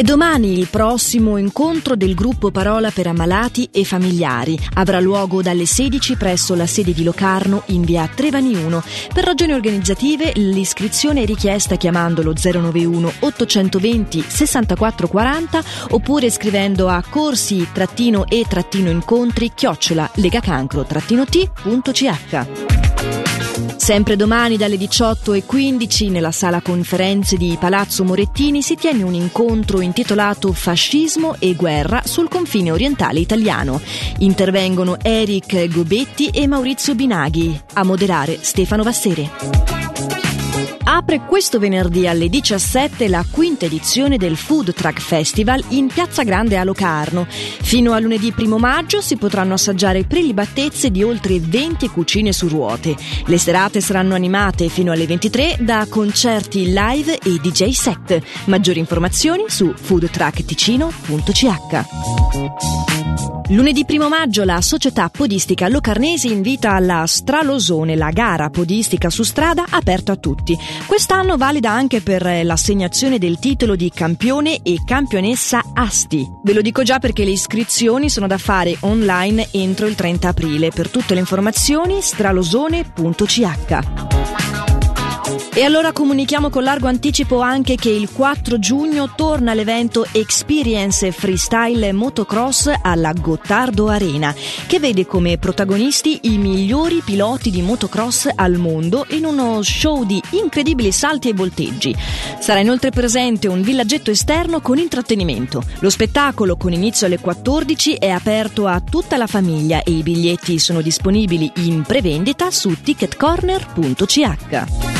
È domani il prossimo incontro del gruppo Parola per ammalati e familiari. Avrà luogo dalle 16 presso la sede di Locarno in via Trevani 1. Per ragioni organizzative l'iscrizione è richiesta chiamandolo 091 820 6440 oppure scrivendo a corsi-e-incontri chiocciola legacancro-t.ch. Sempre domani dalle 18.15 nella sala conferenze di Palazzo Morettini si tiene un incontro intitolato Fascismo e guerra sul confine orientale italiano. Intervengono Eric Gobetti e Maurizio Binaghi. A moderare Stefano Vassere. Apre questo venerdì alle 17 la quinta edizione del Food Truck Festival in Piazza Grande a Locarno. Fino a lunedì 1 maggio si potranno assaggiare prelibatezze di oltre 20 cucine su ruote. Le serate saranno animate fino alle 23 da concerti live e DJ set. Maggiori informazioni su foodtruckticino.ch. Lunedì 1 maggio la società podistica Locarnesi invita alla Stralosone, la gara podistica su strada aperta a tutti. Quest'anno valida anche per l'assegnazione del titolo di campione e campionessa Asti. Ve lo dico già perché le iscrizioni sono da fare online entro il 30 aprile. Per tutte le informazioni stralosone.ch. E allora comunichiamo con largo anticipo anche che il 4 giugno torna l'evento Experience Freestyle Motocross alla Gottardo Arena, che vede come protagonisti i migliori piloti di motocross al mondo in uno show di incredibili salti e volteggi. Sarà inoltre presente un villaggetto esterno con intrattenimento. Lo spettacolo, con inizio alle 14, è aperto a tutta la famiglia e i biglietti sono disponibili in prevendita su ticketcorner.ch.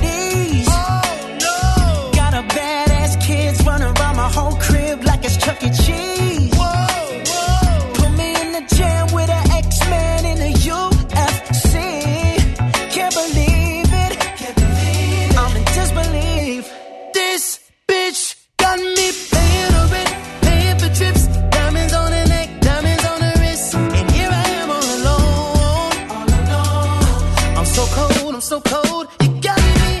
You're